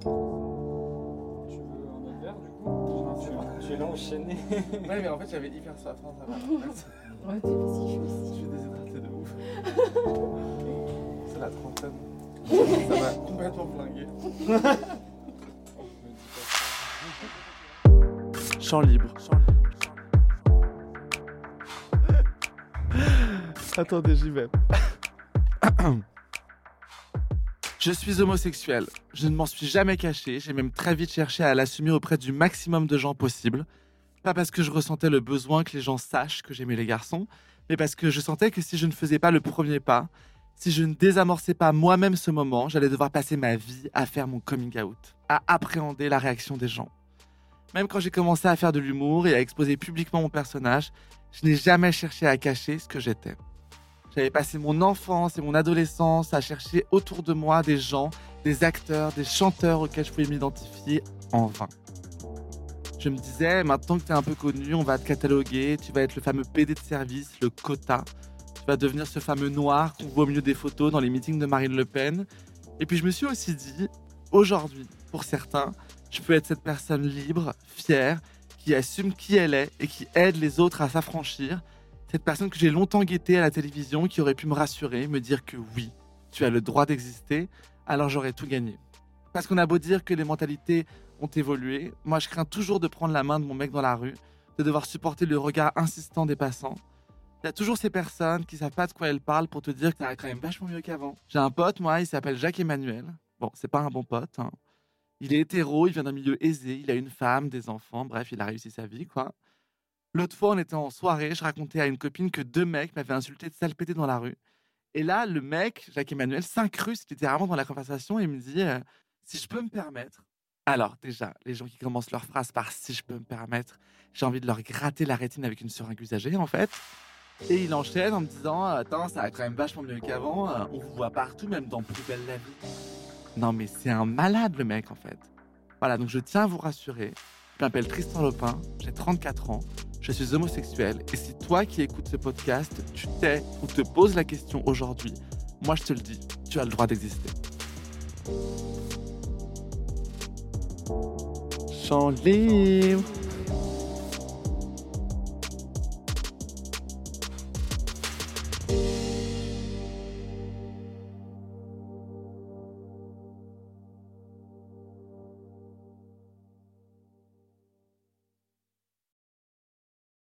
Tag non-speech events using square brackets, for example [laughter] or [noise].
Tu veux un autre verre du coup. Tu l'as enchaîné. [laughs] Ouais, mais en fait, j'avais hyper soif. Non, ça va. Merci. Ouais, t'es aussi, je Je suis déshydraté de ouf. C'est la trentaine. Ça m'a complètement flingué. Chant libre. Attendez, j'y vais. [coughs] Je suis homosexuel. Je ne m'en suis jamais caché. J'ai même très vite cherché à l'assumer auprès du maximum de gens possible. Pas parce que je ressentais le besoin que les gens sachent que j'aimais les garçons, mais parce que je sentais que si je ne faisais pas le premier pas, si je ne désamorçais pas moi-même ce moment, j'allais devoir passer ma vie à faire mon coming out, à appréhender la réaction des gens. Même quand j'ai commencé à faire de l'humour et à exposer publiquement mon personnage, je n'ai jamais cherché à cacher ce que j'étais. J'avais passé mon enfance et mon adolescence à chercher autour de moi des gens, des acteurs, des chanteurs auxquels je pouvais m'identifier en vain. Je me disais, maintenant que tu es un peu connu, on va te cataloguer, tu vas être le fameux PD de service, le quota. Tu vas devenir ce fameux noir qu'on voit au milieu des photos dans les meetings de Marine Le Pen. Et puis je me suis aussi dit, aujourd'hui, pour certains, je peux être cette personne libre, fière, qui assume qui elle est et qui aide les autres à s'affranchir. Cette personne que j'ai longtemps guettée à la télévision, qui aurait pu me rassurer, me dire que oui, tu as le droit d'exister, alors j'aurais tout gagné. Parce qu'on a beau dire que les mentalités ont évolué, moi je crains toujours de prendre la main de mon mec dans la rue, de devoir supporter le regard insistant des passants. Il y a toujours ces personnes qui savent pas de quoi elles parlent pour te dire que va quand même vachement mieux qu'avant. J'ai un pote, moi, il s'appelle Jacques Emmanuel. Bon, c'est pas un bon pote. hein. Il est hétéro, il vient d'un milieu aisé, il a une femme, des enfants, bref, il a réussi sa vie, quoi. L'autre fois, on était en soirée, je racontais à une copine que deux mecs m'avaient insulté de salpêter dans la rue. Et là, le mec, Jacques Emmanuel, s'incruste littéralement dans la conversation et me dit euh, Si je peux me permettre. Alors, déjà, les gens qui commencent leur phrase par Si je peux me permettre, j'ai envie de leur gratter la rétine avec une seringue usagée, en fait. Et il enchaîne en me disant Attends, ça va quand même vachement mieux qu'avant, euh, on vous voit partout, même dans Plus belle la vie. Non, mais c'est un malade, le mec, en fait. Voilà, donc je tiens à vous rassurer. Je m'appelle Tristan Lopin, j'ai 34 ans, je suis homosexuel, et si toi qui écoutes ce podcast, tu t'es ou te poses la question aujourd'hui, moi je te le dis, tu as le droit d'exister.